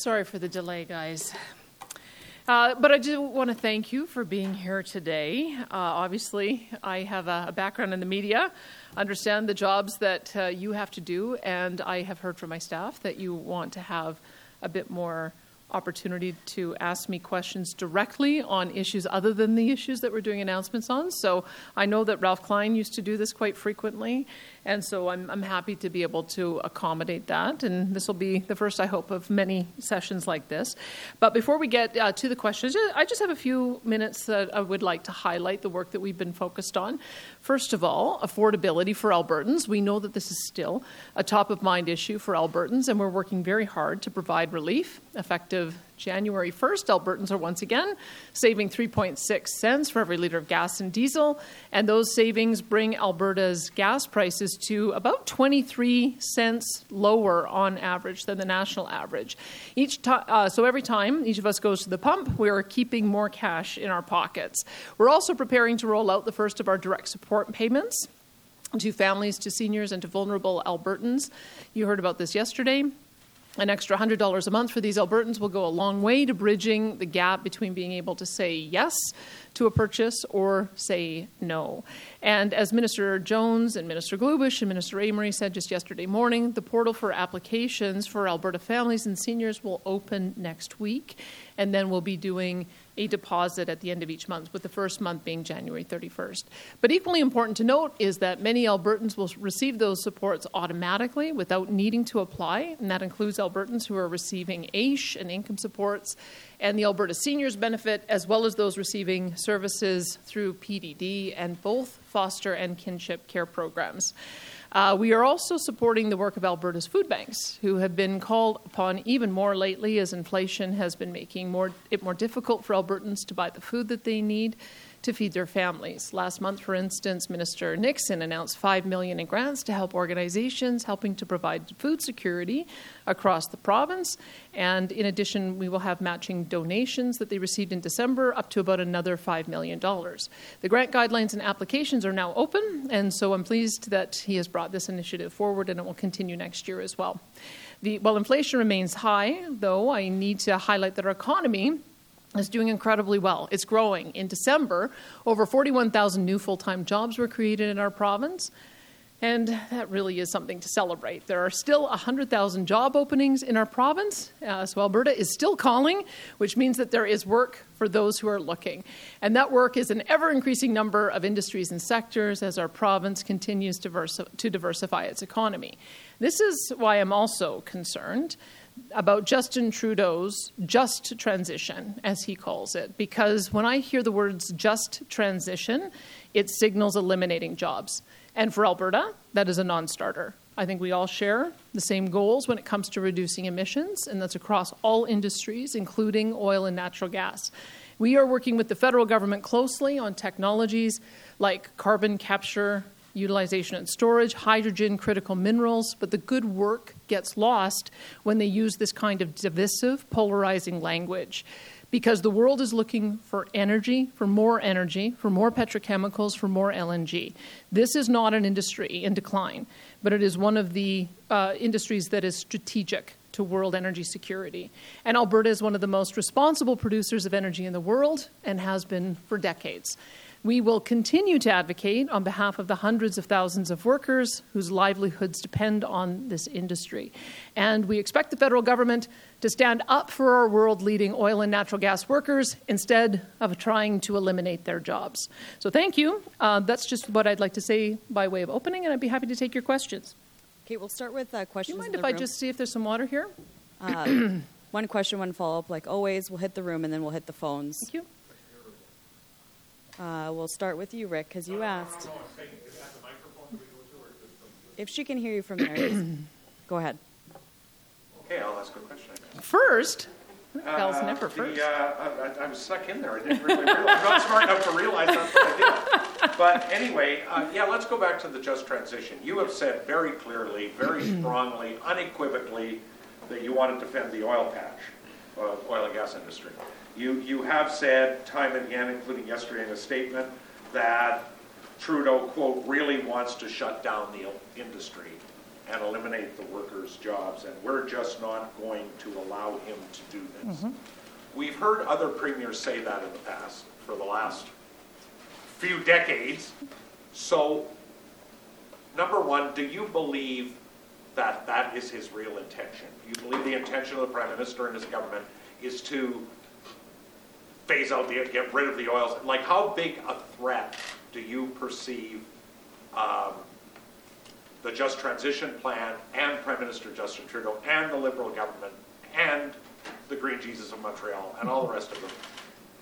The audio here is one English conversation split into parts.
Sorry for the delay, guys. Uh, but I do want to thank you for being here today. Uh, obviously, I have a, a, background in the media, understand the jobs that uh, you have to do, and I have heard from my staff that you want to have a bit more opportunity to ask me questions directly on issues other than the issues that we're doing announcements on. So I know that Ralph Klein used to do this quite frequently, and so I'm, I'm happy to be able to accommodate that. And this will be the first, I hope, of many sessions like this. But before we get uh, to the questions, I just have a few minutes that I would like to highlight the work that we've been focused on. First of all, affordability for Albertans. We know that this is still a top of mind issue for Albertans, and we're working very hard to provide relief effective January 1st, Albertans are once again saving 3.6 cents for every liter of gas and diesel, and those savings bring Alberta's gas prices to about 23 cents lower on average than the national average. Each uh, so every time each of us goes to the pump, we are keeping more cash in our pockets. We're also preparing to roll out the first of our direct support payments to families, to seniors, and to vulnerable Albertans. You heard about this yesterday. An extra $100 a month for these Albertans will go a long way to bridging the gap between being able to say yes to a purchase or say no. And as Minister Jones and Minister Glubish and Minister Amery said just yesterday morning, the portal for applications for Alberta families and seniors will open next week, and then we'll be doing a deposit at the end of each month, with the first month being January 31st. But equally important to note is that many Albertans will receive those supports automatically without needing to apply, and that includes Albertans who are receiving AISH and income supports and the Alberta Seniors Benefit, as well as those receiving services through PDD and both foster and kinship care programs. Uh, we are also supporting the work of Alberta's food banks, who have been called upon even more lately as inflation has been making more, it more difficult for Albertans to buy the food that they need to feed their families. Last month, for instance, Minister Nixon announced 5 million in grants to help organizations helping to provide food security across the province. And in addition, we will have matching donations that they received in December up to about another $5 million. The grant guidelines and applications are now open, and so I'm pleased that he has brought this initiative forward and it will continue next year as well. The, while inflation remains high, though, I need to highlight that our economy is doing incredibly well. It's growing. In December, over 41,000 new full time jobs were created in our province. And that really is something to celebrate. There are still 100,000 job openings in our province, uh, so Alberta is still calling, which means that there is work for those who are looking. And that work is an ever increasing number of industries and sectors as our province continues to, versi- to diversify its economy. This is why I'm also concerned about Justin Trudeau's just transition, as he calls it, because when I hear the words just transition, it signals eliminating jobs. And for Alberta, that is a non starter. I think we all share the same goals when it comes to reducing emissions, and that's across all industries, including oil and natural gas. We are working with the federal government closely on technologies like carbon capture utilization and storage, hydrogen, critical minerals, but the good work gets lost when they use this kind of divisive, polarizing language. Because the world is looking for energy, for more energy, for more petrochemicals, for more LNG. This is not an industry in decline, but it is one of the uh, industries that is strategic to world energy security. And Alberta is one of the most responsible producers of energy in the world and has been for decades. We will continue to advocate on behalf of the hundreds of thousands of workers whose livelihoods depend on this industry. And we expect the federal government to stand up for our world leading oil and natural gas workers instead of trying to eliminate their jobs. So, thank you. Uh, that's just what I'd like to say by way of opening, and I'd be happy to take your questions. Okay, we'll start with uh, questions. Do you mind if I just see if there's some water here? Uh, one question, one follow up. Like always, we'll hit the room and then we'll hit the phones. Thank you. Uh, we'll start with you, Rick, because you asked. If she can hear you from there, go ahead. Okay, I'll ask a question. First, Bell's Uh, never the, first. uh, I, I- I was stuck in there. I didn't really realize. I'm not smart enough to realize that's what I did. But anyway, uh, yeah, let's go back to the just transition. You have said very clearly, very strongly, unequivocally, that you want to defend the oil patch, uh, oil and gas industry. You, you have said time and again, including yesterday in a statement, that Trudeau, quote, really wants to shut down the industry. and eliminate the workers' jobs, and we're just not going to allow him to do this. Mm-hmm. We've heard other premiers say that in the past, for the last few decades. So, number one, do you believe that that is his real intention? Do you believe the intention of the Prime Minister and his government is to phase out the, get rid of the oils? Like, how big a threat do you perceive um, the Just Transition Plan and Prime Minister Justin Trudeau and the Liberal government and the Green Jesus of Montreal and all the rest of them?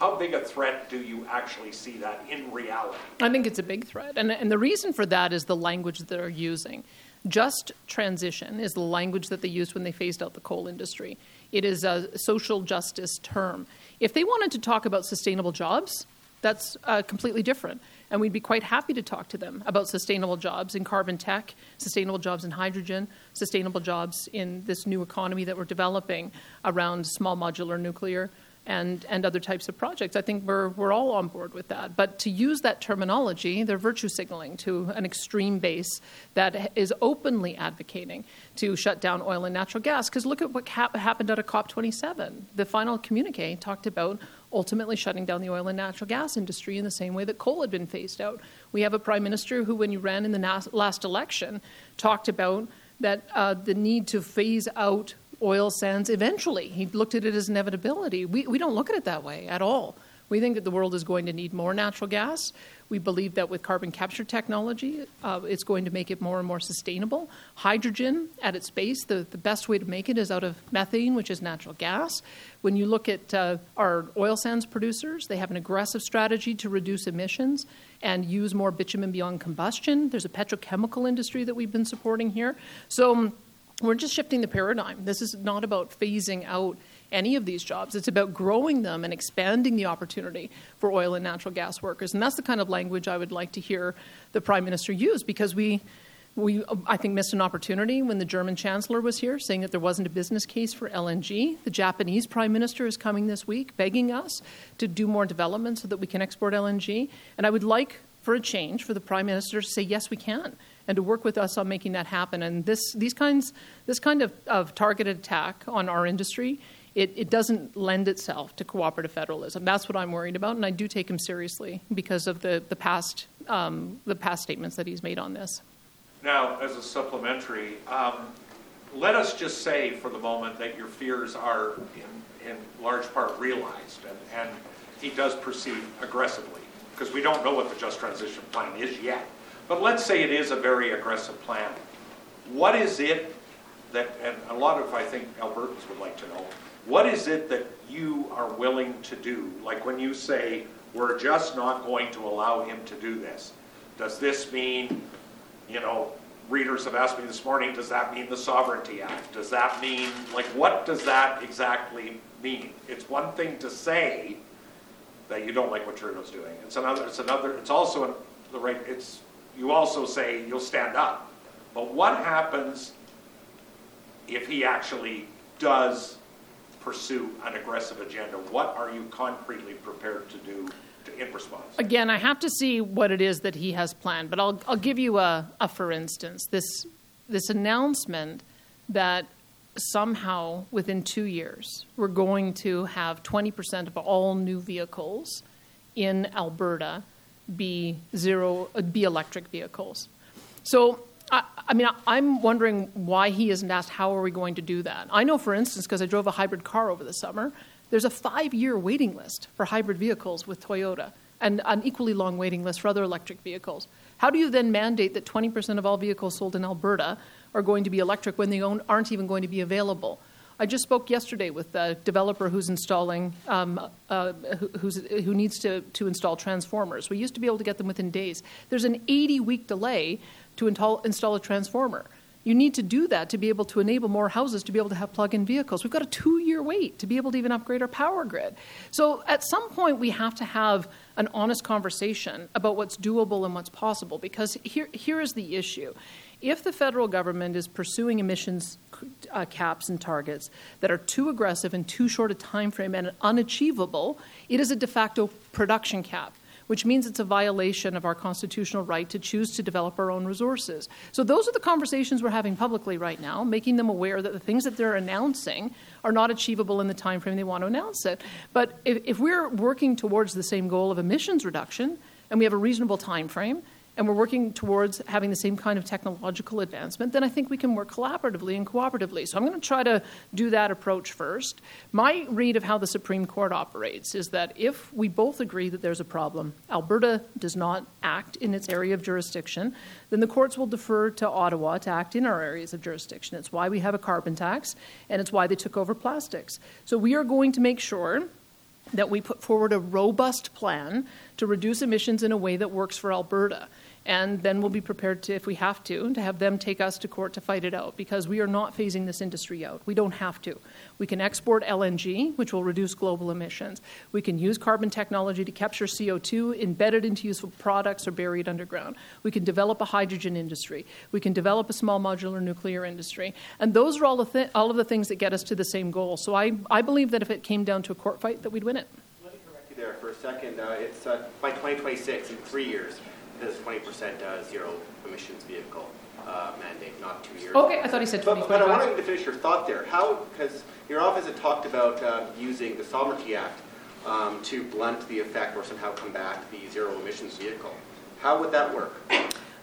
How big a threat do you actually see that in reality? I think it's a big threat. And, and the reason for that is the language that they're using. Just transition is the language that they used when they phased out the coal industry. It is a social justice term. If they wanted to talk about sustainable jobs, that's uh, completely different. And we'd be quite happy to talk to them about sustainable jobs in carbon tech, sustainable jobs in hydrogen, sustainable jobs in this new economy that we're developing around small modular nuclear and, and other types of projects. I think we're, we're all on board with that. But to use that terminology, they're virtue signaling to an extreme base that is openly advocating to shut down oil and natural gas. Because look at what ha- happened at a COP27. The final communique talked about ultimately shutting down the oil and natural gas industry in the same way that coal had been phased out. We have a prime minister who, when you ran in the last election, talked about that uh, the need to phase out oil sands eventually. He looked at it as inevitability. We, we don't look at it that way at all. We think that the world is going to need more natural gas. We believe that with carbon capture technology, uh, it's going to make it more and more sustainable. Hydrogen, at its base, the, the best way to make it is out of methane, which is natural gas. When you look at uh, our oil sands producers, they have an aggressive strategy to reduce emissions and use more bitumen beyond combustion. There's a petrochemical industry that we've been supporting here. So, we're just shifting the paradigm. This is not about phasing out any of these jobs. It's about growing them and expanding the opportunity for oil and natural gas workers. And that's the kind of language I would like to hear the Prime Minister use because we, we I think, missed an opportunity when the German Chancellor was here saying that there wasn't a business case for LNG. The Japanese Prime Minister is coming this week begging us to do more development so that we can export LNG. And I would like for a change for the Prime Minister to say, yes, we can and to work with us on making that happen. And this, these kinds, this kind of, of targeted attack on our industry, it, it doesn't lend itself to cooperative federalism. That's what I'm worried about, and I do take him seriously because of the, the, past, um, the past statements that he's made on this. Now, as a supplementary, um, let us just say for the moment that your fears are in, in large part realized, and, and he does proceed aggressively, because we don't know what the just transition plan is yet. But let's say it is a very aggressive plan. What is it that, and a lot of, I think, Albertans would like to know, what is it that you are willing to do? Like when you say, we're just not going to allow him to do this. Does this mean, you know, readers have asked me this morning, does that mean the Sovereignty Act? Does that mean, like, what does that exactly mean? It's one thing to say that you don't like what Trudeau's doing. It's another, it's another, it's also the right, it's you also say you'll stand up. But what happens if he actually does pursue an aggressive agenda? What are you concretely prepared to do to, in response? Again, I have to see what it is that he has planned, but I'll, I'll give you a, a for instance. This, this announcement that somehow within two years we're going to have 20% of all new vehicles in Alberta be zero, uh, be electric vehicles. So, I, I mean, I'm wondering why he isn't asked how are we going to do that. I know, for instance, because I drove a hybrid car over the summer, there's a five-year waiting list for hybrid vehicles with Toyota, and an equally long waiting list for other electric vehicles. How do you then mandate that 20% of all vehicles sold in Alberta are going to be electric when they aren't even going to be available? I just spoke yesterday with a developer who's installing, um, uh, who, who needs to, to install transformers. We used to be able to get them within days. There's an 80 week delay to install, install a transformer. You need to do that to be able to enable more houses to be able to have plug in vehicles. We've got a two year wait to be able to even upgrade our power grid. So at some point, we have to have an honest conversation about what's doable and what's possible because here, here is the issue if the federal government is pursuing emissions uh, caps and targets that are too aggressive and too short a time frame and unachievable, it is a de facto production cap. which means it's a violation of our constitutional right to choose to develop our own resources. So those are the conversations we're having publicly right now, making them aware that the things that they're announcing are not achievable in the time frame they want to announce it. But if, if we're working towards the same goal of emissions reduction and we have a reasonable time frame, and we're working towards having the same kind of technological advancement, then I think we can work collaboratively and cooperatively. So I'm going to try to do that approach first. My read of how the Supreme Court operates is that if we both agree that there's a problem, Alberta does not act in its area of jurisdiction, then the courts will defer to Ottawa to act in our areas of jurisdiction. It's why we have a carbon tax, and it's why they took over plastics. So we are going to make sure that we put forward a robust plan to reduce emissions in a way that works for Alberta and then we'll be prepared to, if we have to, to have them take us to court to fight it out because we are not phasing this industry out. We don't have to. We can export LNG, which will reduce global emissions. We can use carbon technology to capture CO2 embedded into useful products or buried underground. We can develop a hydrogen industry. We can develop a small modular nuclear industry. And those are all, the th- all of the things that get us to the same goal. So I, I believe that if it came down to a court fight, that we'd win it. Let me correct you there for a second. Uh, it's uh, by 2026, in three years this 20% uh, zero emissions vehicle uh, mandate, not two years. Okay, I thought he said But, but I 2025. wanted to finish your thought there. How, because your office had talked about uh, using the Sovereignty Act um, to blunt the effect or somehow combat the zero emissions vehicle. How would that work?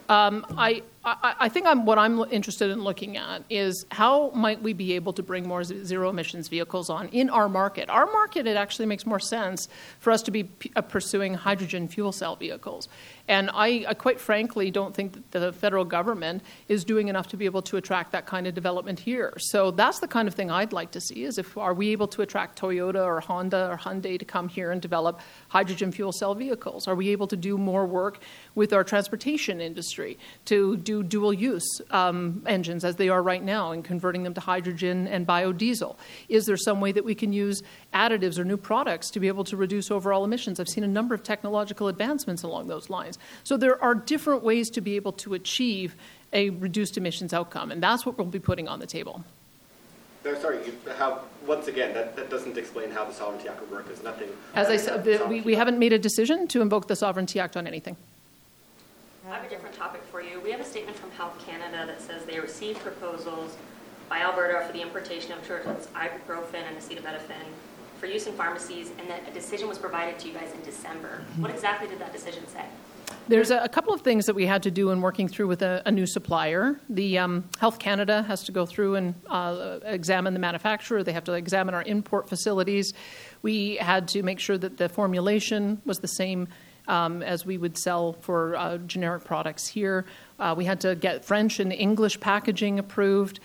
Um, I, I, think I'm, what I'm interested in looking at is how might we be able to bring more zero emissions vehicles on in our market. Our market, it actually makes more sense for us to be uh, pursuing hydrogen fuel cell vehicles. And I, I quite frankly don't think that the federal government is doing enough to be able to attract that kind of development here. So that's the kind of thing I'd like to see is if are we able to attract Toyota or Honda or Hyundai to come here and develop hydrogen fuel cell vehicles? Are we able to do more work with our transportation industry to do dual use um, engines as they are right now and converting them to hydrogen and biodiesel? Is there some way that we can use additives or new products to be able to reduce overall emissions? I've seen a number of technological advancements along those lines. So there are different ways to be able to achieve a reduced emissions outcome, and that's what we'll be putting on the table. No, sorry, you, how, once again, that, that doesn't explain how the Sovereignty Act would work. There's nothing. As I said, we, we haven't made a decision to invoke the Sovereignty Act on anything. I have a different topic for you. We have a statement from Health Canada that says they received proposals by Alberta for the importation of children's ibuprofen and acetaminophen for use in pharmacies, and that a decision was provided to you guys in December. What exactly did that decision say? There's a, a couple of things that we had to do in working through with a, a new supplier. The um, Health Canada has to go through and uh, examine the manufacturer. They have to examine our import facilities. We had to make sure that the formulation was the same um, as we would sell for uh, generic products here. Uh, we had to get French and English packaging approved.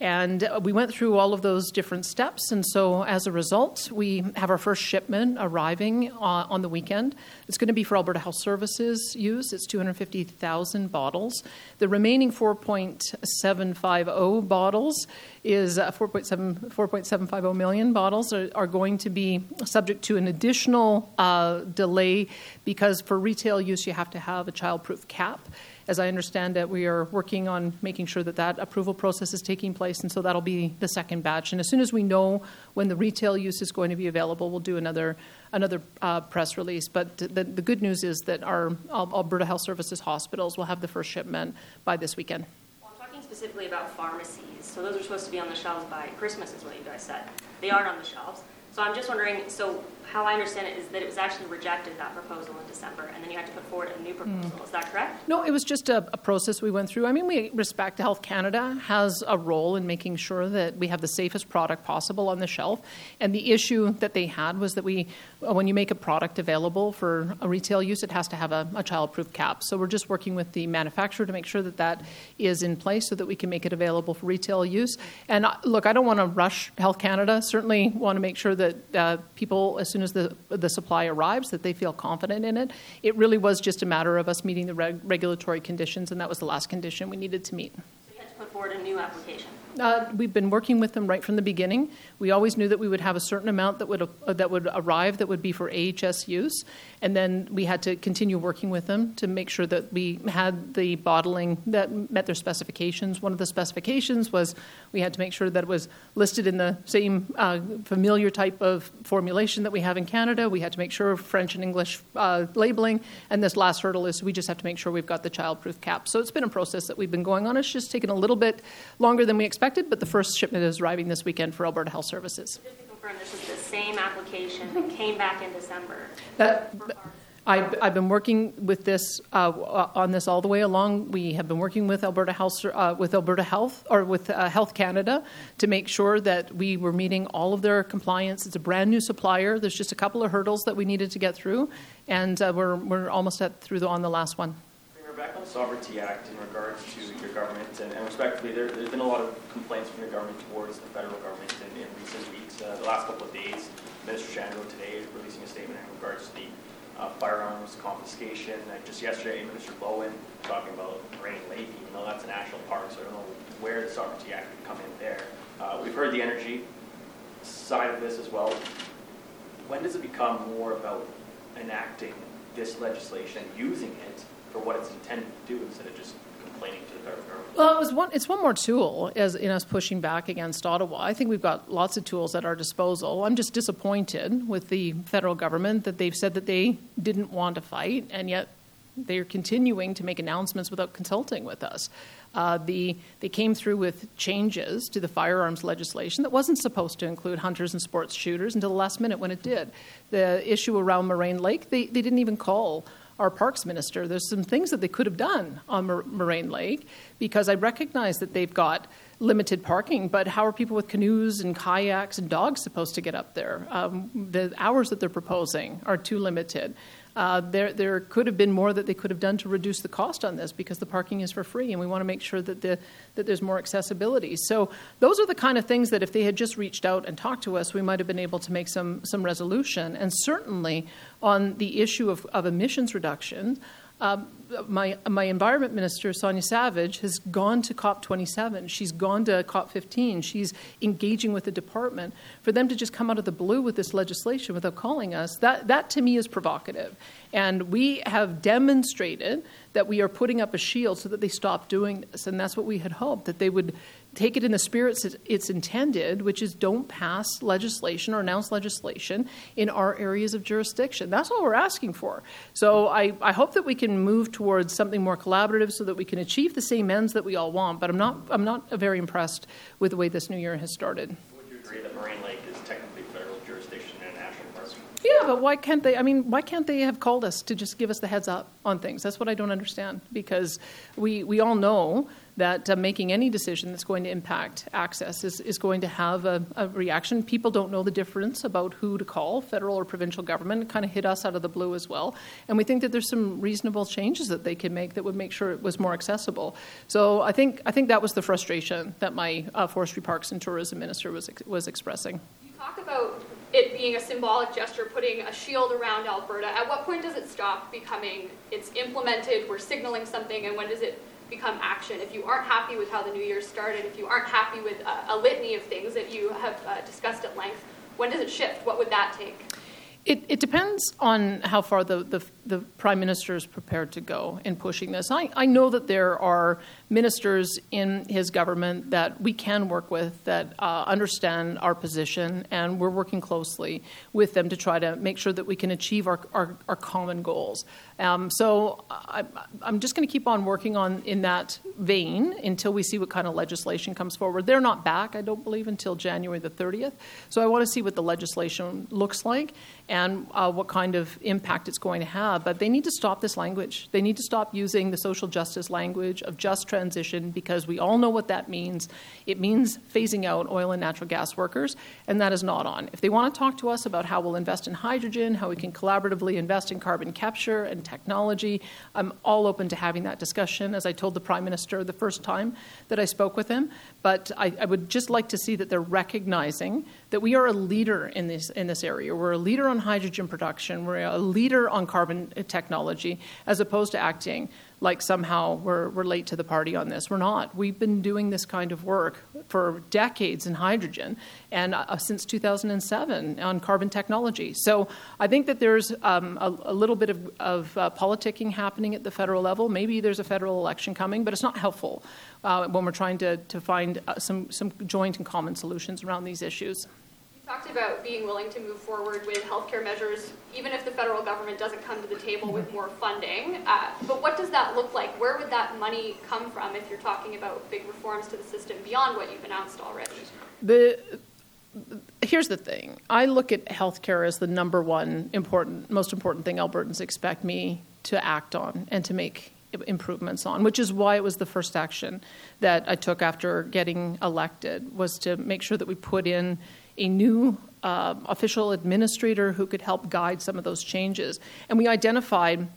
And we went through all of those different steps. And so, as a result, we have our first shipment arriving uh, on the weekend. It's going to be for Alberta Health Services use. It's 250,000 bottles. The remaining 4.750 bottles is uh, 4.7, 4.750 million bottles are, are going to be subject to an additional uh, delay because for retail use, you have to have a child-proof cap. As I understand it, we are working on making sure that that approval process is taking place, and so that'll be the second batch. And as soon as we know when the retail use is going to be available, we'll do another another uh, press release. But the, the good news is that our Alberta Health Services hospitals will have the first shipment by this weekend. Well, I'm talking specifically about pharmacies. So those are supposed to be on the shelves by Christmas, is what you guys said. They aren't on the shelves. So I'm just wondering, so how I understand it is that it was actually rejected, that proposal in December, and then you had to put forward a new proposal. Is that correct? No, it was just a, a process we went through. I mean, we respect Health Canada has a role in making sure that we have the safest product possible on the shelf. And the issue that they had was that we, when you make a product available for a retail use, it has to have a, a child-proof cap. So we're just working with the manufacturer to make sure that that is in place so that we can make it available for retail use. And uh, look, I don't want to rush Health Canada. Certainly want to make sure that uh, people, as soon as the the supply arrives, that they feel confident in it. It really was just a matter of us meeting the reg- regulatory conditions, and that was the last condition we needed to meet. So you had to put forward a new application. Uh, we've been working with them right from the beginning. We always knew that we would have a certain amount that would uh, that would arrive that would be for AHS use, and then we had to continue working with them to make sure that we had the bottling that met their specifications. One of the specifications was we had to make sure that it was listed in the same uh, familiar type of formulation that we have in Canada. We had to make sure of French and English uh, labeling, and this last hurdle is we just have to make sure we've got the childproof cap. So it's been a process that we've been going on. It's just taken a little bit longer than we expected, but the first shipment is arriving this weekend for Alberta Health Services. Just to confirm, this is the same application that came back in December. That, I've, I've been working with this uh, on this all the way along. We have been working with Alberta Health, uh, with Alberta Health, or with uh, Health Canada, to make sure that we were meeting all of their compliance. It's a brand new supplier. There's just a couple of hurdles that we needed to get through, and uh, we're we're almost at through the, on the last one. Premier, back on the Sovereignty Act in regards to your government, and, and respectfully, there, has been a lot of complaints from your government towards the federal government in, in recent weeks. Uh, the last couple of days, Minister Shandro today is releasing a statement in regards to the uh, firearms confiscation. Uh, just yesterday, Minister Loewen talking about Moraine Lake, even though that's a national park, so I don't know where the Sovereignty Act would come in there. Uh, we've heard the energy side of this as well. When does it become more about enacting this legislation, and using it for what it's intended to do, instead of just complaining to the government? Well, it was one, it's one more tool as in us pushing back against Ottawa. I think we've got lots of tools at our disposal. I'm just disappointed with the federal government that they've said that they didn't want to fight, and yet they're continuing to make announcements without consulting with us. Uh, the, they came through with changes to the firearms legislation that wasn't supposed to include hunters and sports shooters until the last minute when it did. The issue around Moraine Lake, they, they didn't even call our parks minister. There's some things that they could have done on Moraine Lake because I recognize that they've got limited parking, but how are people with canoes and kayaks and dogs supposed to get up there? Um, the hours that they're proposing are too limited. Uh, there, there could have been more that they could have done to reduce the cost on this because the parking is for free, and we want to make sure that, the, that there's more accessibility. So, those are the kind of things that if they had just reached out and talked to us, we might have been able to make some, some resolution. And certainly on the issue of, of emissions reduction, um, my, my environment minister, Sonya Savage, has gone to COP27. She's gone to COP15. She's engaging with the department. For them to just come out of the blue with this legislation without calling us, that, that to me is provocative. And we have demonstrated that we are putting up a shield so that they stop doing this. And that's what we had hoped, that they would take it in the spirit it's intended, which is don't pass legislation or announce legislation in our areas of jurisdiction. That's all we're asking for. So I, I hope that we can move towards something more collaborative so that we can achieve the same ends that we all want. But I'm not, I'm not very impressed with the way this new year has started. Would you agree that Moraine Lake is technically federal jurisdiction and a national park? Yeah, but why can't they? I mean, why can't they have called us to just give us the heads up on things? That's what I don't understand because we, we all know that uh, making any decision that's going to impact access is, is going to have a, a, reaction. People don't know the difference about who to call, federal or provincial government. It kind of hit us out of the blue as well. And we think that there's some reasonable changes that they can make that would make sure it was more accessible. So I think, I think that was the frustration that my uh, forestry parks and tourism minister was, was expressing. You talk about it being a symbolic gesture, putting a shield around Alberta. At what point does it stop becoming it's implemented, we're signaling something, and when does it become action. If you aren't happy with how the new year started, if you aren't happy with a, a litany of things that you have uh, discussed at length, when does it shift? What would that take? It, it, depends on how far the, the, the, Prime Minister is prepared to go in pushing this. I, I know that there are ministers in his government that we can work with that uh, understand our position, and we're working closely with them to try to make sure that we can achieve our, our, our common goals. Um, so I, am just going to keep on working on in that vein until we see what kind of legislation comes forward. They're not back, I don't believe, until January the 30th. So I want to see what the legislation looks like and uh, what kind of impact it's going to have. But they need to stop this language. They need to stop using the social justice language of just transition because we all know what that means. It means phasing out oil and natural gas workers, and that is not on. If they want to talk to us about how we'll invest in hydrogen, how we can collaboratively invest in carbon capture and technology, I'm all open to having that discussion, as I told the Prime Minister the first time that I spoke with him. But I, I would just like to see that they're recognizing that we are a leader in this, in this area. We're a leader on hydrogen production, we're a leader on carbon technology, as opposed to acting like somehow we're, we're late to the party on this. We're not. We've been doing this kind of work for decades in hydrogen and uh, since 2007 on carbon technology. So I think that there's um, a, a, little bit of, of uh, politicking happening at the federal level. Maybe there's a federal election coming, but it's not helpful uh, when we're trying to, to find uh, some, some joint and common solutions around these issues talked about being willing to move forward with healthcare measures, even if the federal government doesn't come to the table with more funding. Uh, but what does that look like? Where would that money come from if you're talking about big reforms to the system beyond what you've announced already? The here's the thing. I look at healthcare as the number one important, most important thing Albertans expect me to act on and to make improvements on, which is why it was the first action that I took after getting elected was to make sure that we put in a new uh, official administrator who could help guide some of those changes. And we identified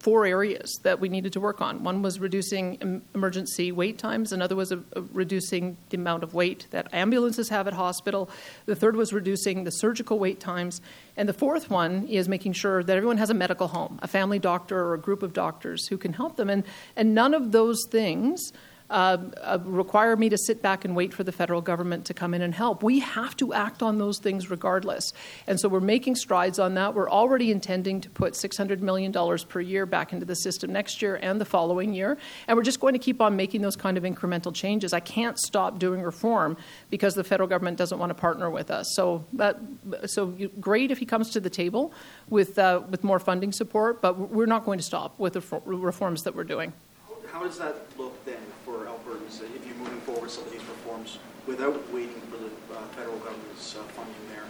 four areas that we needed to work on. One was reducing emergency wait times, another was a, a reducing the amount of wait that ambulances have at hospital. The third was reducing the surgical wait times, and the fourth one is making sure that everyone has a medical home, a family doctor or a group of doctors who can help them. And and none of those things uh, uh, require me to sit back and wait for the federal government to come in and help. We have to act on those things regardless. And so we're making strides on that. We're already intending to put $600 million per year back into the system next year and the following year. And we're just going to keep on making those kind of incremental changes. I can't stop doing reform because the federal government doesn't want to partner with us. So, that, so great if he comes to the table with, uh, with more funding support, but we're not going to stop with the reforms that we're doing. How does that look then for Albertans if you're moving some of these reforms without waiting for the uh, federal government's uh, funding there?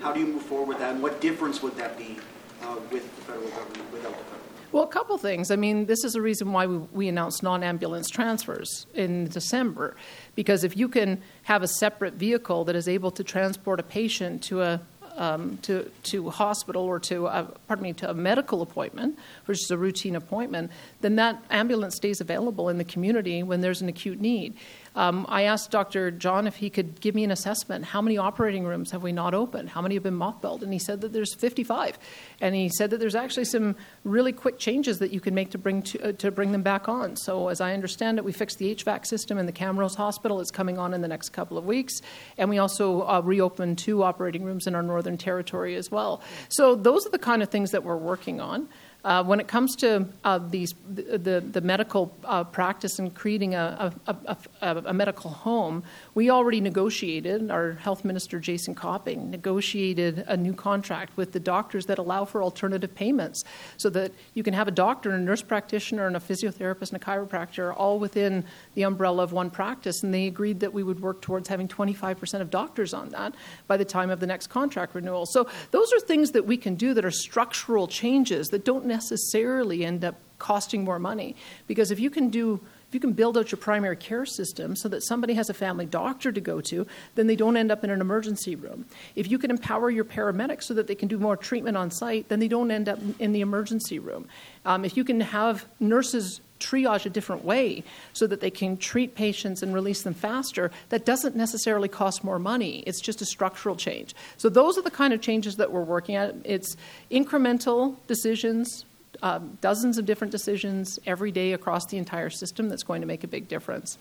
How do you move forward with that, and what difference would that be uh, with the federal government, without the federal? Well, a couple things. I mean, this is a reason why we, we announced non ambulance transfers in December, because if you can have a separate vehicle that is able to transport a patient to a um, to to hospital or to a, pardon me to a medical appointment, which is a routine appointment, then that ambulance stays available in the community when there's an acute need. Um, I asked Dr. John if he could give me an assessment. How many operating rooms have we not opened? How many have been mothballed? And he said that there's 55. And he said that there's actually some really quick changes that you can make to bring to, uh, to bring them back on. So as I understand it, we fixed the HVAC system in the Camrose Hospital. It's coming on in the next couple of weeks, and we also uh, reopened two operating rooms in our Northern Territory as well. So those are the kind of things that we're working on. Uh, when it comes to uh, these, the, the, medical uh, practice and creating a, a, a, a, medical home, we already negotiated, our health minister Jason Copping negotiated a new contract with the doctors that allow for alternative payments so that you can have a doctor and a nurse practitioner and a physiotherapist and a chiropractor all within the umbrella of one practice. And they agreed that we would work towards having 25% of doctors on that by the time of the next contract renewal. So those are things that we can do that are structural changes that don't necessarily end up costing more money. Because if you can do if you can build out your primary care system so that somebody has a family doctor to go to, then they don't end up in an emergency room. If you can empower your paramedics so that they can do more treatment on site, then they don't end up in the emergency room. Um, if you can have nurses triage a different way so that they can treat patients and release them faster, that doesn't necessarily cost more money. It's just a structural change. So, those are the kind of changes that we're working at. It's incremental decisions, um, dozens of different decisions every day across the entire system that's going to make a big difference.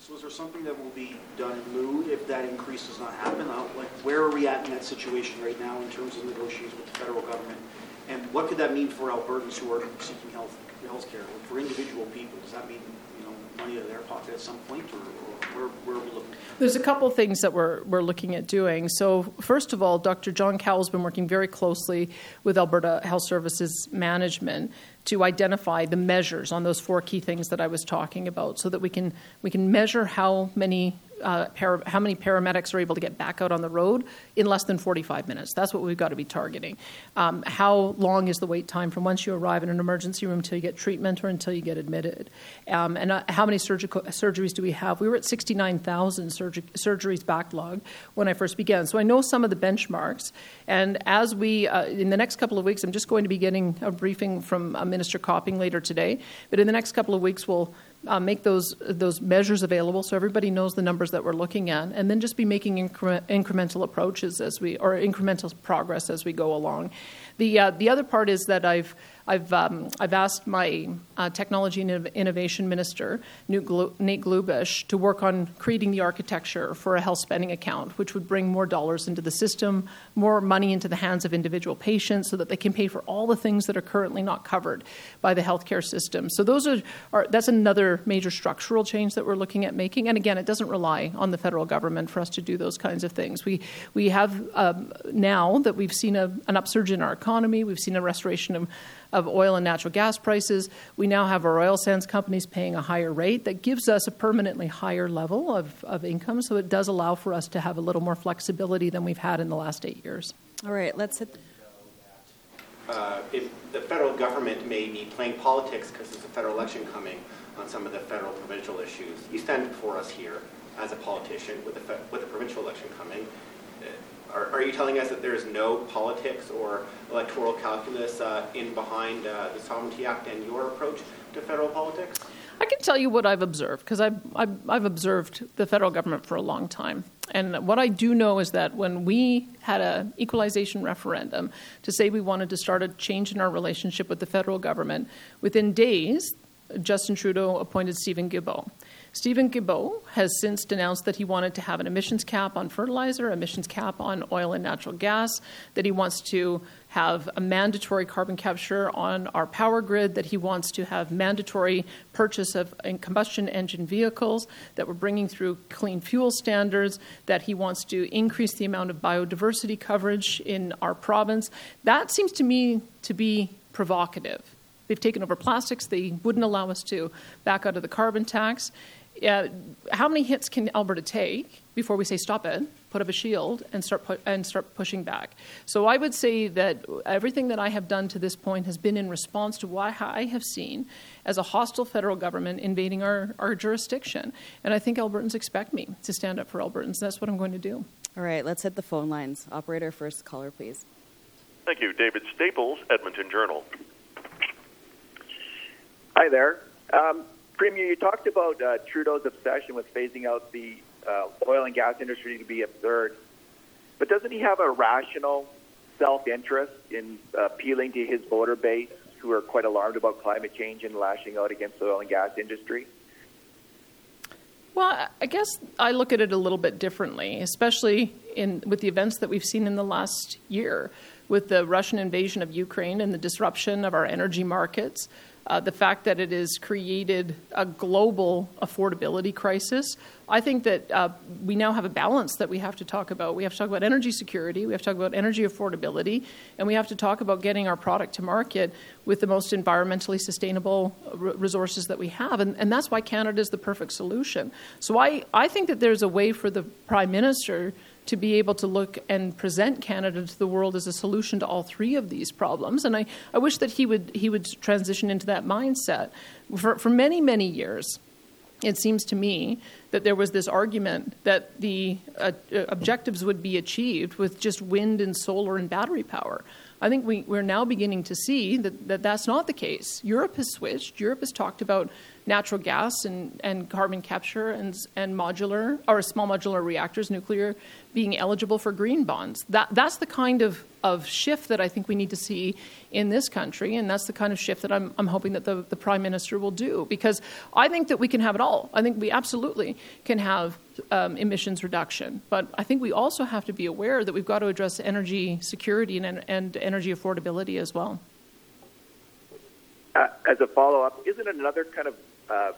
So, is there something that will be done in lieu if that increase does not happen? Like, where are we at in that situation right now in terms of negotiations with the federal government? And what could that mean for Albertans who are seeking health health care? For individual people, does that mean you know money in their pocket at some point, or, or where, where are we looking? There's a couple of things that we're, we're looking at doing. So, first of all, Dr. John Cowell has been working very closely with Alberta Health Services Management to identify the measures on those four key things that I was talking about so that we can, we can measure how many uh, para, how many paramedics are able to get back out on the road in less than 45 minutes. That's what we've got to be targeting. Um, how long is the wait time from once you arrive in an emergency room until you get treatment or until you get admitted? Um, and uh, how many surgical surgeries do we have? We were at 69,000 surg- surgeries backlog when I first began. So I know some of the benchmarks. And as we, uh, in the next couple of weeks, I'm just going to be getting a briefing from Minister Copping later today. But in the next couple of weeks, we'll uh, make those those measures available so everybody knows the numbers that we're looking at, and then just be making incre- incremental approaches as we or incremental progress as we go along. The uh, the other part is that I've I've, um, I've asked my uh, Technology and Innovation Minister, Nate Glubish, to work on creating the architecture for a health spending account, which would bring more dollars into the system, more money into the hands of individual patients so that they can pay for all the things that are currently not covered by the healthcare system. So those are, are that's another major structural change that we're looking at making. And again, it doesn't rely on the federal government for us to do those kinds of things. We, we have um, now that we've seen a, an upsurge in our economy, we've seen a restoration of, of oil and natural gas prices. We now have our oil sands companies paying a higher rate that gives us a permanently higher level of, of income. So it does allow for us to have a little more flexibility than we've had in the last eight years. All right, let's hit. Uh, if the federal government may be playing politics because there's a federal election coming on some of the federal provincial issues, you stand before us here as a politician with the, with the provincial election coming. Are, are, you telling us that there is no politics or electoral calculus uh, in behind uh, the Sovereignty Act and your approach to federal politics? I can tell you what I've observed because I've, I've, I've, observed the federal government for a long time. And what I do know is that when we had an equalization referendum to say we wanted to start a change in our relationship with the federal government, within days, Justin Trudeau appointed Steven Guilbeault. Steven Guilbeault has since denounced that he wanted to have an emissions cap on fertilizer, emissions cap on oil and natural gas, that he wants to have a mandatory carbon capture on our power grid, that he wants to have mandatory purchase of combustion engine vehicles, that we're bringing through clean fuel standards, that he wants to increase the amount of biodiversity coverage in our province. That seems to me to be provocative. They've taken over plastics. They wouldn't allow us to back out of the carbon tax uh, how many hits can Alberta take before we say stop it, put up a shield, and start pu- and start pushing back? So I would say that everything that I have done to this point has been in response to what I have seen as a hostile federal government invading our, our jurisdiction, and I think Albertans expect me to stand up for Albertans. That's what I'm going to do. All right, let's hit the phone lines. Operator, first caller, please. Thank you, David Staples, Edmonton Journal. Hi there. Um, Premier, you talked about uh, Trudeau's obsession with phasing out the uh, oil and gas industry to be absurd. But doesn't he have a rational self interest in appealing to his voter base who are quite alarmed about climate change and lashing out against the oil and gas industry? Well, I guess I look at it a little bit differently, especially in with the events that we've seen in the last year, with the Russian invasion of Ukraine and the disruption of our energy markets uh, the fact that it has created a global affordability crisis. I think that uh, we now have a balance that we have to talk about. We have to talk about energy security, we have to talk about energy affordability, and we have to talk about getting our product to market with the most environmentally sustainable r- resources that we have. And, and that's why Canada is the perfect solution. So I, I think that there's a way for the Prime Minister to be able to look and present Canada to the world as a solution to all three of these problems. And I, I wish that he would, he would transition into that mindset. For, for many, many years, it seems to me that there was this argument that the uh, objectives would be achieved with just wind and solar and battery power. I think we, we're now beginning to see that, that that's not the case. Europe has switched. Europe has talked about natural gas and, and carbon capture and, and modular or small modular reactors, nuclear, being eligible for green bonds. That, that's the kind of, of shift that I think we need to see in this country, and that's the kind of shift that I'm, I'm hoping that the, the Prime Minister will do. Because I think that we can have it all. I think we absolutely can have um, emissions reduction. But I think we also have to be aware that we've got to address energy security and, and energy affordability as well. Uh, as a follow up, isn't another kind of uh,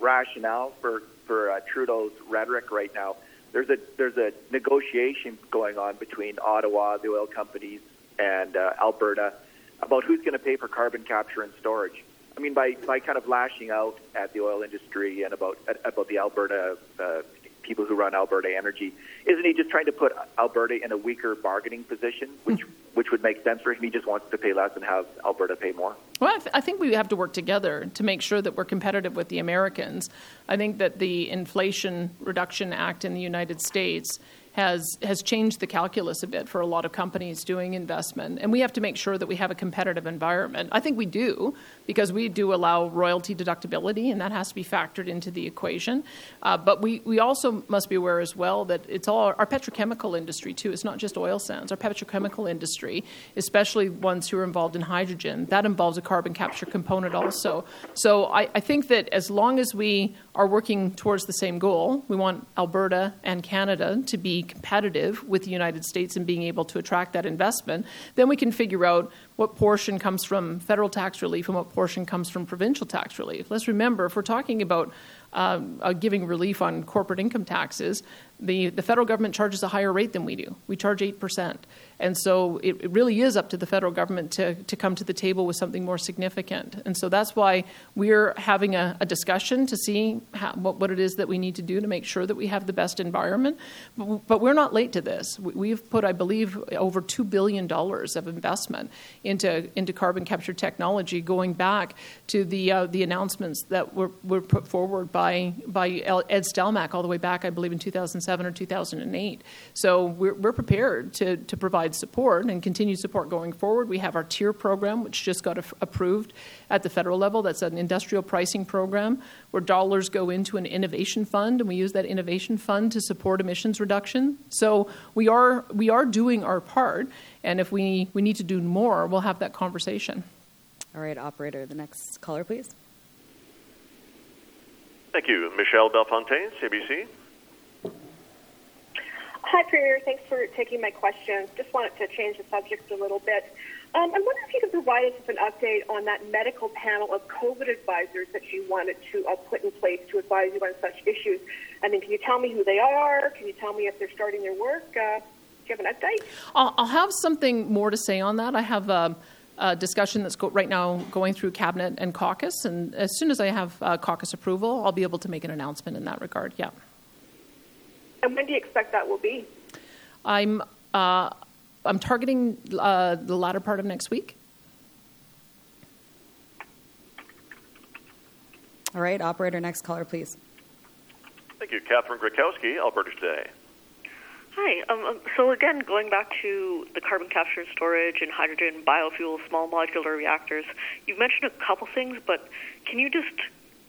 rationale for for uh, Trudeau's rhetoric right now? There's a there's a negotiation going on between Ottawa, the oil companies, and uh, Alberta about who's going to pay for carbon capture and storage. I mean, by, by kind of lashing out at the oil industry and about about the Alberta uh, people who run Alberta Energy. Isn't he just trying to put Alberta in a weaker bargaining position, which which would make sense for him? He just wants to pay less and have Alberta pay more. Well, I, th- I think we have to work together to make sure that we're competitive with the Americans. I think that the Inflation Reduction Act in the United States has has changed the calculus a bit for a lot of companies doing investment, and we have to make sure that we have a competitive environment. I think we do because we do allow royalty deductibility, and that has to be factored into the equation. Uh, but we, we also must be aware as well that it's all our petrochemical industry too. It's not just oil sands. Our petrochemical industry, especially ones who are involved in hydrogen, that involves a carbon capture component also. So I, I think that as long as we are working towards the same goal, we want Alberta and Canada to be competitive with the United States and being able to attract that investment, then we can figure out what portion comes from federal tax relief and what portion comes from provincial tax relief. Let's remember, if we're talking about um, uh, giving relief on corporate income taxes, the, the federal government charges a higher rate than we do. We charge 8%. And so it, it, really is up to the federal government to, to come to the table with something more significant. And so that's why we're having a, a discussion to see how, what, what it is that we need to do to make sure that we have the best environment. But, but we're not late to this. We've put, I believe, over $2 billion of investment into, into carbon capture technology going back to the, uh, the announcements that were, were put forward by, by Ed Stelmach all the way back, I believe, in 2007 or 2008. So we're, we're prepared to, to provide support and continue support going forward. We have our TIER program, which just got approved at the federal level. That's an industrial pricing program where dollars go into an innovation fund, and we use that innovation fund to support emissions reduction. So we are we are doing our part, and if we we need to do more, we'll have that conversation. All right, operator, the next caller, please. Thank you, Michelle Bellefontaine, CBC. Hi, Premier. Thanks for taking my questions. Just wanted to change the subject a little bit. Um, I'm wondering if you could provide us with an update on that medical panel of COVID advisors that you wanted to uh, put in place to advise you on such issues. I mean, can you tell me who they are? Can you tell me if they're starting their work? Uh, do you have an update? I'll, I'll, have something more to say on that. I have a, a discussion that's go, right now going through cabinet and caucus, and as soon as I have uh, caucus approval, I'll be able to make an announcement in that regard. Yeah. And when do you expect that will be? I'm uh, I'm targeting uh, the latter part of next week. All right, operator, next caller, please. Thank you, Catherine Griwkowsky, Alberta Today. Hi. Um, um, so again, going back to the carbon capture and storage and hydrogen, biofuels, small modular reactors, you've mentioned a couple things, but can you just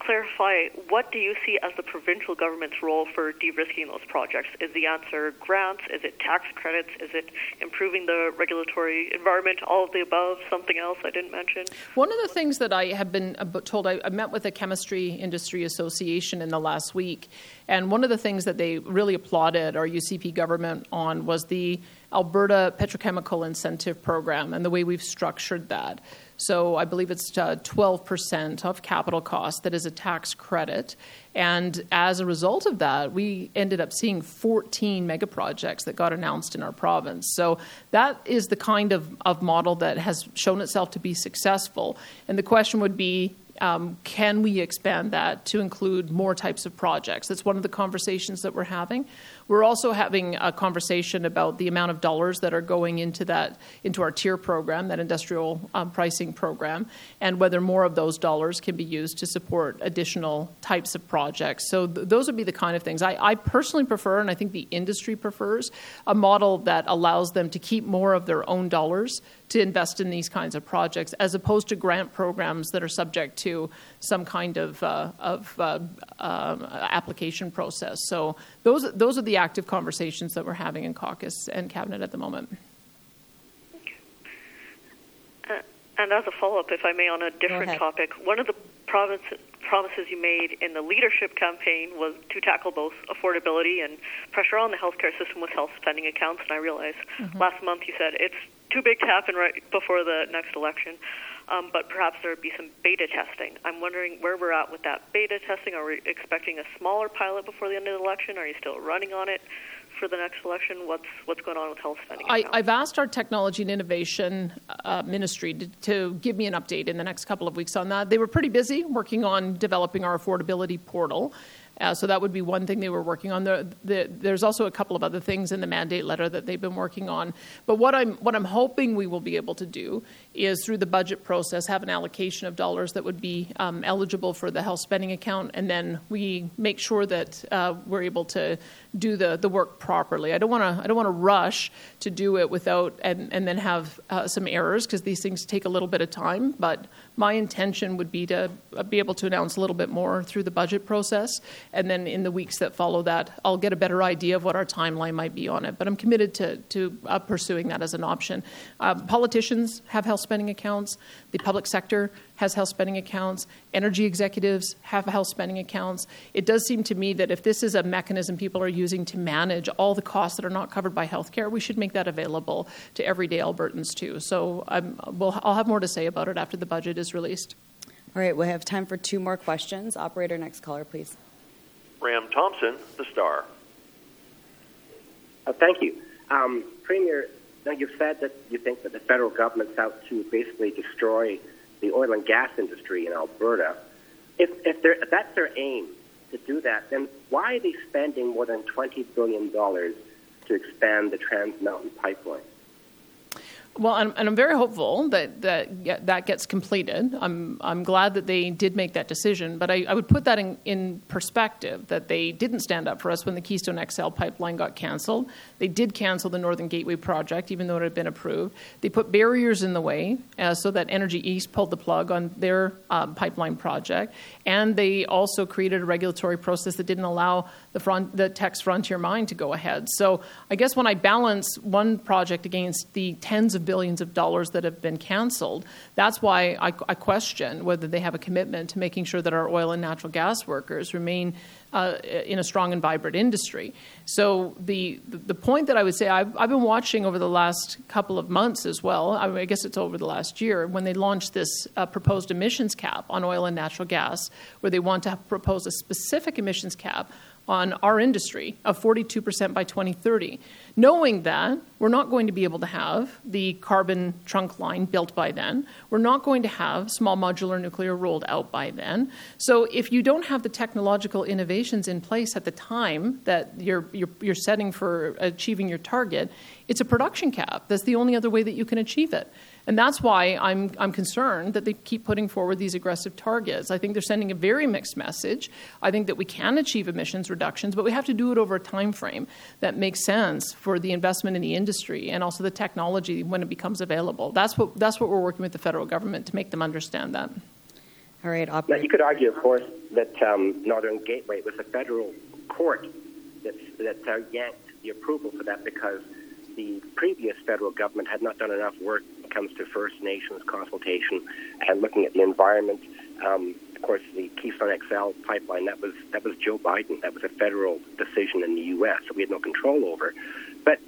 clarify what do you see as the provincial government's role for de-risking those projects? Is the answer grants? Is it tax credits? Is it improving the regulatory environment? All of the above? Something else I didn't mention? One of the things that I have been told, I, I met with the Chemistry Industry Association in the last week, and one of the things that they really applauded our UCP government on was the Alberta Petrochemical Incentive Program and the way we've structured that. So I believe it's uh, 12% of capital cost that is a tax credit. And as a result of that, we ended up seeing 14 mega projects that got announced in our province. So that is the kind of, of model that has shown itself to be successful. And the question would be um, can we expand that to include more types of projects? That's one of the conversations that we're having. We're also having a conversation about the amount of dollars that are going into that into our TIER program, that industrial um, pricing program, and whether more of those dollars can be used to support additional types of projects. So th- those would be the kind of things I, I personally prefer, and I think the industry prefers a model that allows them to keep more of their own dollars to invest in these kinds of projects, as opposed to grant programs that are subject to some kind of, uh, of uh, uh, application process. So those those are the active conversations that we're having in caucus and cabinet at the moment. Uh, and as a follow-up, if I may, on a different topic, one of the province, promises you made in the leadership campaign was to tackle both affordability and pressure on the healthcare system with health spending accounts. And I realize mm-hmm. last month you said it's too big to happen right before the next election um, but perhaps there would be some beta testing. I'm wondering where we're at with that beta testing. Are we expecting a smaller pilot before the end of the election? Are you still running on it? for the next election? What's what's going on with health spending? I, have asked our technology and innovation uh, ministry to, to, give me an update in the next couple of weeks on that. They were pretty busy working on developing our affordability portal, uh, so that would be one thing they were working on. The, the, there's also a couple of other things in the mandate letter that they've been working on. But what I'm what I'm hoping we will be able to do is through the budget process have an allocation of dollars that would be um, eligible for the health spending account, and then we make sure that uh, we're able to do the, the work properly. I don't want to I don't want to rush to do it without and, and then have uh, some errors because these things take a little bit of time. But my intention would be to uh, be able to announce a little bit more through the budget process, and then in the weeks that follow that, I'll get a better idea of what our timeline might be on it. But I'm committed to to uh, pursuing that as an option. Uh, politicians have health spending accounts. The public sector has health spending accounts. Energy executives have health spending accounts. It does seem to me that if this is a mechanism people are using to manage all the costs that are not covered by healthcare, we should make that available to everyday Albertans too. So we'll, I'll have more to say about it after the budget is released. All right, we have time for two more questions. Operator, next caller, please. Ram Thompson, the star. Uh, thank you. Um, Premier, now you've said that you think that the federal government's out to basically destroy the oil and gas industry in Alberta. If, if, if that's their aim to do that, then why are they spending more than $20 billion to expand the Trans Mountain pipeline? Well, and, and I'm very hopeful that that, that gets completed. I'm, I'm glad that they did make that decision, but I, I would put that in, in perspective that they didn't stand up for us when the Keystone XL pipeline got canceled. They did cancel the Northern Gateway project, even though it had been approved. They put barriers in the way uh, so that Energy East pulled the plug on their um, pipeline project. And they also created a regulatory process that didn't allow the, front, the Teck's Frontier Mine to go ahead. So I guess when I balance one project against the tens of billions of dollars that have been canceled, that's why I, I question whether they have a commitment to making sure that our oil and natural gas workers remain uh, in a strong and vibrant industry. So the the point that I would say I've, I've been watching over the last couple of months as well. I, mean, I guess it's over the last year when they launched this uh, proposed emissions cap on oil and natural gas, where they want to propose a specific emissions cap on our industry of 42% by 2030, knowing that we're not going to be able to have the carbon trunk line built by then. We're not going to have small modular nuclear rolled out by then. So if you don't have the technological innovations in place at the time that you're, you're, you're setting for achieving your target, it's a production cap. That's the only other way that you can achieve it. And that's why I'm, I'm concerned that they keep putting forward these aggressive targets. I think they're sending a very mixed message. I think that we can achieve emissions reductions, but we have to do it over a time frame that makes sense for the investment in the industry and also the technology when it becomes available. That's what, that's what we're working with the federal government to make them understand that. All right, operator. Now, you could argue, of course, that um, Northern Gateway was a federal court that, that uh, yanked the approval for that because the previous federal government had not done enough work when it comes to First Nations consultation and looking at the environment. Um, of course, the Keystone XL pipeline that was that was Joe Biden. That was a federal decision in the U.S. So we had no control over. But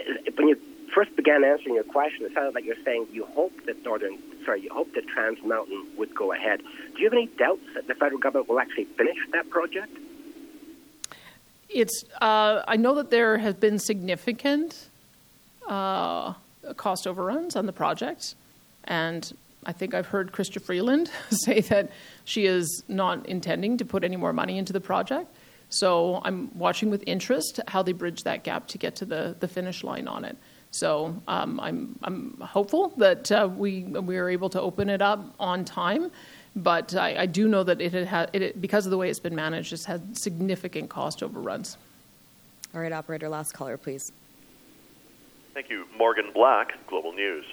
uh, when you first began answering your question, it sounded like you're saying you hope that Northern, sorry, you hope that Trans Mountain would go ahead. Do you have any doubts that the federal government will actually finish that project? It's. Uh, I know that there has been significant uh, cost overruns on the project. And I think I've heard Chrystia Freeland say that she is not intending to put any more money into the project. So I'm watching with interest how they bridge that gap to get to the, the finish line on it. So um, I'm, I'm hopeful that uh, we, we are able to open it up on time. But I, I do know that it had, it, because of the way it's been managed, it's had significant cost overruns. All right, operator, last caller, please. Thank you. Morgan Black, Global News.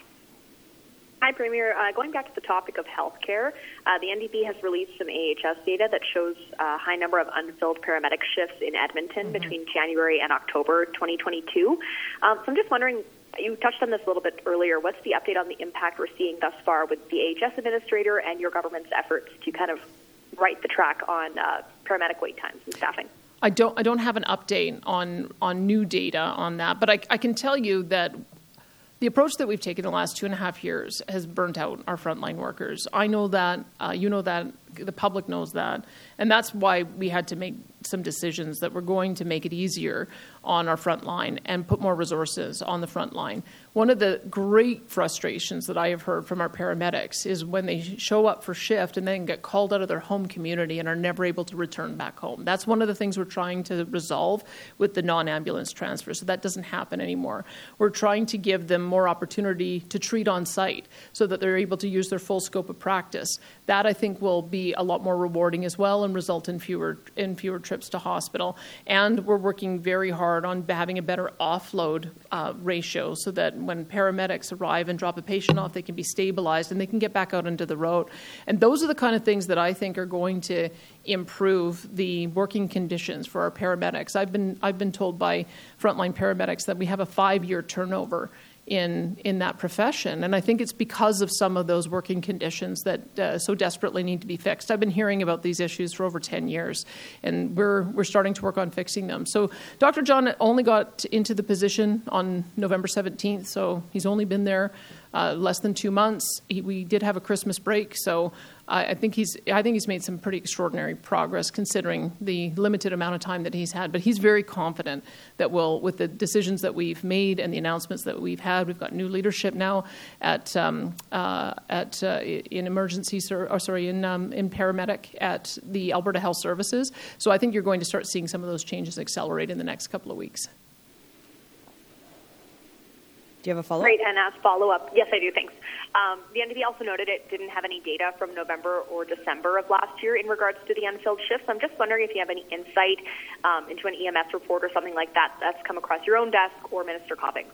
Hi, Premier. Uh, going back to the topic of healthcare, uh, the NDP has released some AHS data that shows a high number of unfilled paramedic shifts in Edmonton mm-hmm. between January and October 2022. Um, so I'm just wondering, you touched on this a little bit earlier. What's the update on the impact we're seeing thus far with the AHS administrator and your government's efforts to kind of right the track on uh, paramedic wait times and staffing? I don't I don't have an update on on new data on that, but I, I can tell you that the approach that we've taken the last two and a half years has burnt out our frontline workers. I know that, uh, you know that, the public knows that, and that's why we had to make some decisions that were going to make it easier on our front line and put more resources on the front line. One of the great frustrations that I have heard from our paramedics is when they show up for shift and then get called out of their home community and are never able to return back home. That's one of the things we're trying to resolve with the non ambulance transfer, so that doesn't happen anymore. We're trying to give them more opportunity to treat on site so that they're able to use their full scope of practice. That I think will be be a lot more rewarding as well and result in fewer in fewer trips to hospital. And we're working very hard on having a better offload uh, ratio so that when paramedics arrive and drop a patient off, they can be stabilized and they can get back out into the road. And those are the kind of things that I think are going to improve the working conditions for our paramedics. I've been I've been told by frontline paramedics that we have a five year turnover in in that profession, and I think it's because of some of those working conditions that uh, so desperately need to be fixed. I've been hearing about these issues for over ten years, and we're we're starting to work on fixing them. So Dr. John only got into the position on November seventeenth, so he's only been there uh, less than two months. He, we did have a Christmas break, so I think he's I think he's made some pretty extraordinary progress considering the limited amount of time that he's had. But he's very confident that we'll, with the decisions that we've made and the announcements that we've had, we've got new leadership now at um, uh, at uh, in emergency or sorry in um, in paramedic at the Alberta Health Services. So I think you're going to start seeing some of those changes accelerate in the next couple of weeks. Do you have a follow up? Great, and as follow up, yes, I do. Thanks. Um, the NDP also noted it didn't have any data from November or December of last year in regards to the unfilled shifts. I'm just wondering if you have any insight um, into an EMS report or something like that that's come across your own desk or Minister Copping.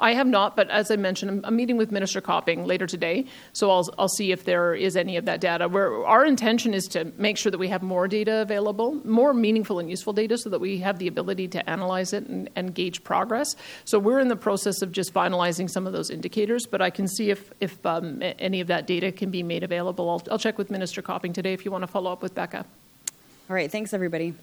I have not, but as I mentioned, I'm meeting with Minister Copping later today, so I'll, I'll see if there is any of that data. Our intention is to make sure that we have more data available, more meaningful and useful data, so that we have the ability to analyze it and, and gauge progress. So we're in the process of just finalizing some of those indicators, but I can see if, if um, any of that data can be made available. I'll, I'll check with Minister Copping today if you want to follow up with Becca. All right, thanks everybody.